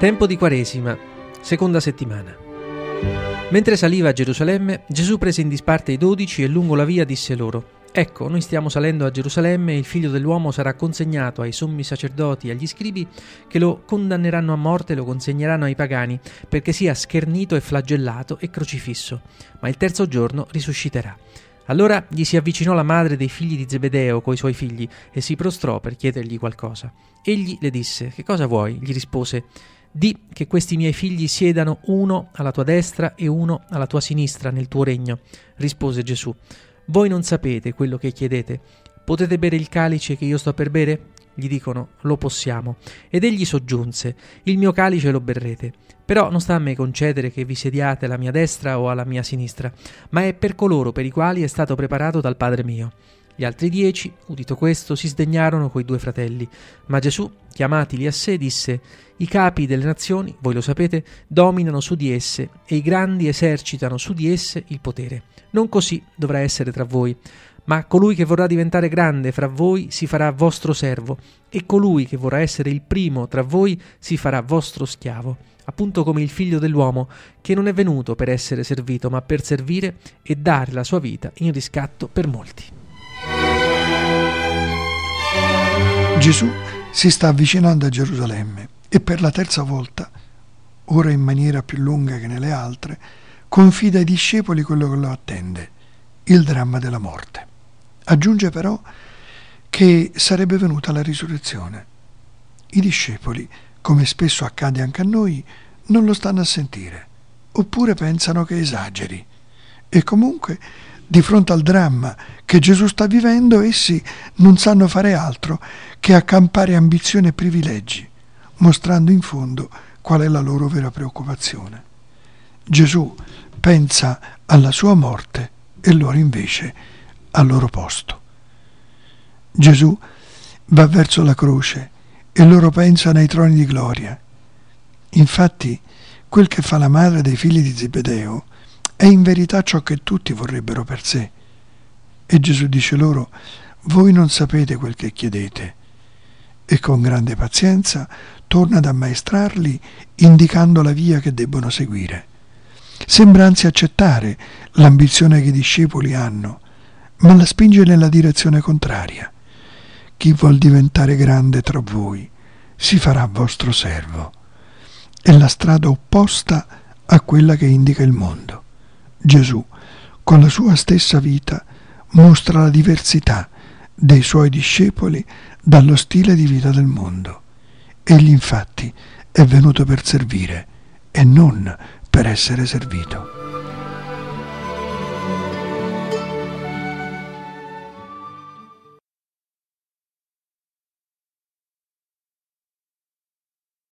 Tempo di Quaresima, seconda settimana. Mentre saliva a Gerusalemme, Gesù prese in disparte i dodici e lungo la via disse loro: Ecco, noi stiamo salendo a Gerusalemme e il figlio dell'uomo sarà consegnato ai sommi sacerdoti e agli scribi che lo condanneranno a morte e lo consegneranno ai pagani perché sia schernito e flagellato e crocifisso, ma il terzo giorno risusciterà. Allora gli si avvicinò la madre dei figli di Zebedeo coi suoi figli e si prostrò per chiedergli qualcosa. Egli le disse: Che cosa vuoi? Gli rispose: Di che questi miei figli siedano uno alla tua destra e uno alla tua sinistra nel tuo regno. Rispose Gesù: Voi non sapete quello che chiedete. Potete bere il calice che io sto per bere? Gli dicono: Lo possiamo. Ed egli soggiunse: Il mio calice lo berrete. Però non sta a me concedere che vi sediate alla mia destra o alla mia sinistra, ma è per coloro per i quali è stato preparato dal Padre mio. Gli altri dieci, udito questo, si sdegnarono coi due fratelli. Ma Gesù, chiamatili a sé, disse: I capi delle nazioni, voi lo sapete, dominano su di esse, e i grandi esercitano su di esse il potere. Non così dovrà essere tra voi. Ma colui che vorrà diventare grande fra voi si farà vostro servo, e colui che vorrà essere il primo tra voi si farà vostro schiavo, appunto come il figlio dell'uomo, che non è venuto per essere servito, ma per servire e dare la sua vita in riscatto per molti. Gesù si sta avvicinando a Gerusalemme e per la terza volta, ora in maniera più lunga che nelle altre, confida ai discepoli quello che lo attende, il dramma della morte. Aggiunge però che sarebbe venuta la risurrezione. I discepoli, come spesso accade anche a noi, non lo stanno a sentire, oppure pensano che esageri. E comunque di fronte al dramma che Gesù sta vivendo, essi non sanno fare altro che accampare ambizioni e privilegi, mostrando in fondo qual è la loro vera preoccupazione. Gesù pensa alla sua morte e loro invece al loro posto. Gesù va verso la croce e loro pensano ai troni di gloria. Infatti, quel che fa la madre dei figli di Zebedeo è in verità ciò che tutti vorrebbero per sé. E Gesù dice loro, voi non sapete quel che chiedete. E con grande pazienza torna ad ammaestrarli indicando la via che debbono seguire. Sembra anzi accettare l'ambizione che i discepoli hanno, ma la spinge nella direzione contraria. Chi vuol diventare grande tra voi si farà vostro servo. È la strada opposta a quella che indica il mondo. Gesù, con la sua stessa vita, mostra la diversità dei suoi discepoli dallo stile di vita del mondo. Egli infatti è venuto per servire e non per essere servito.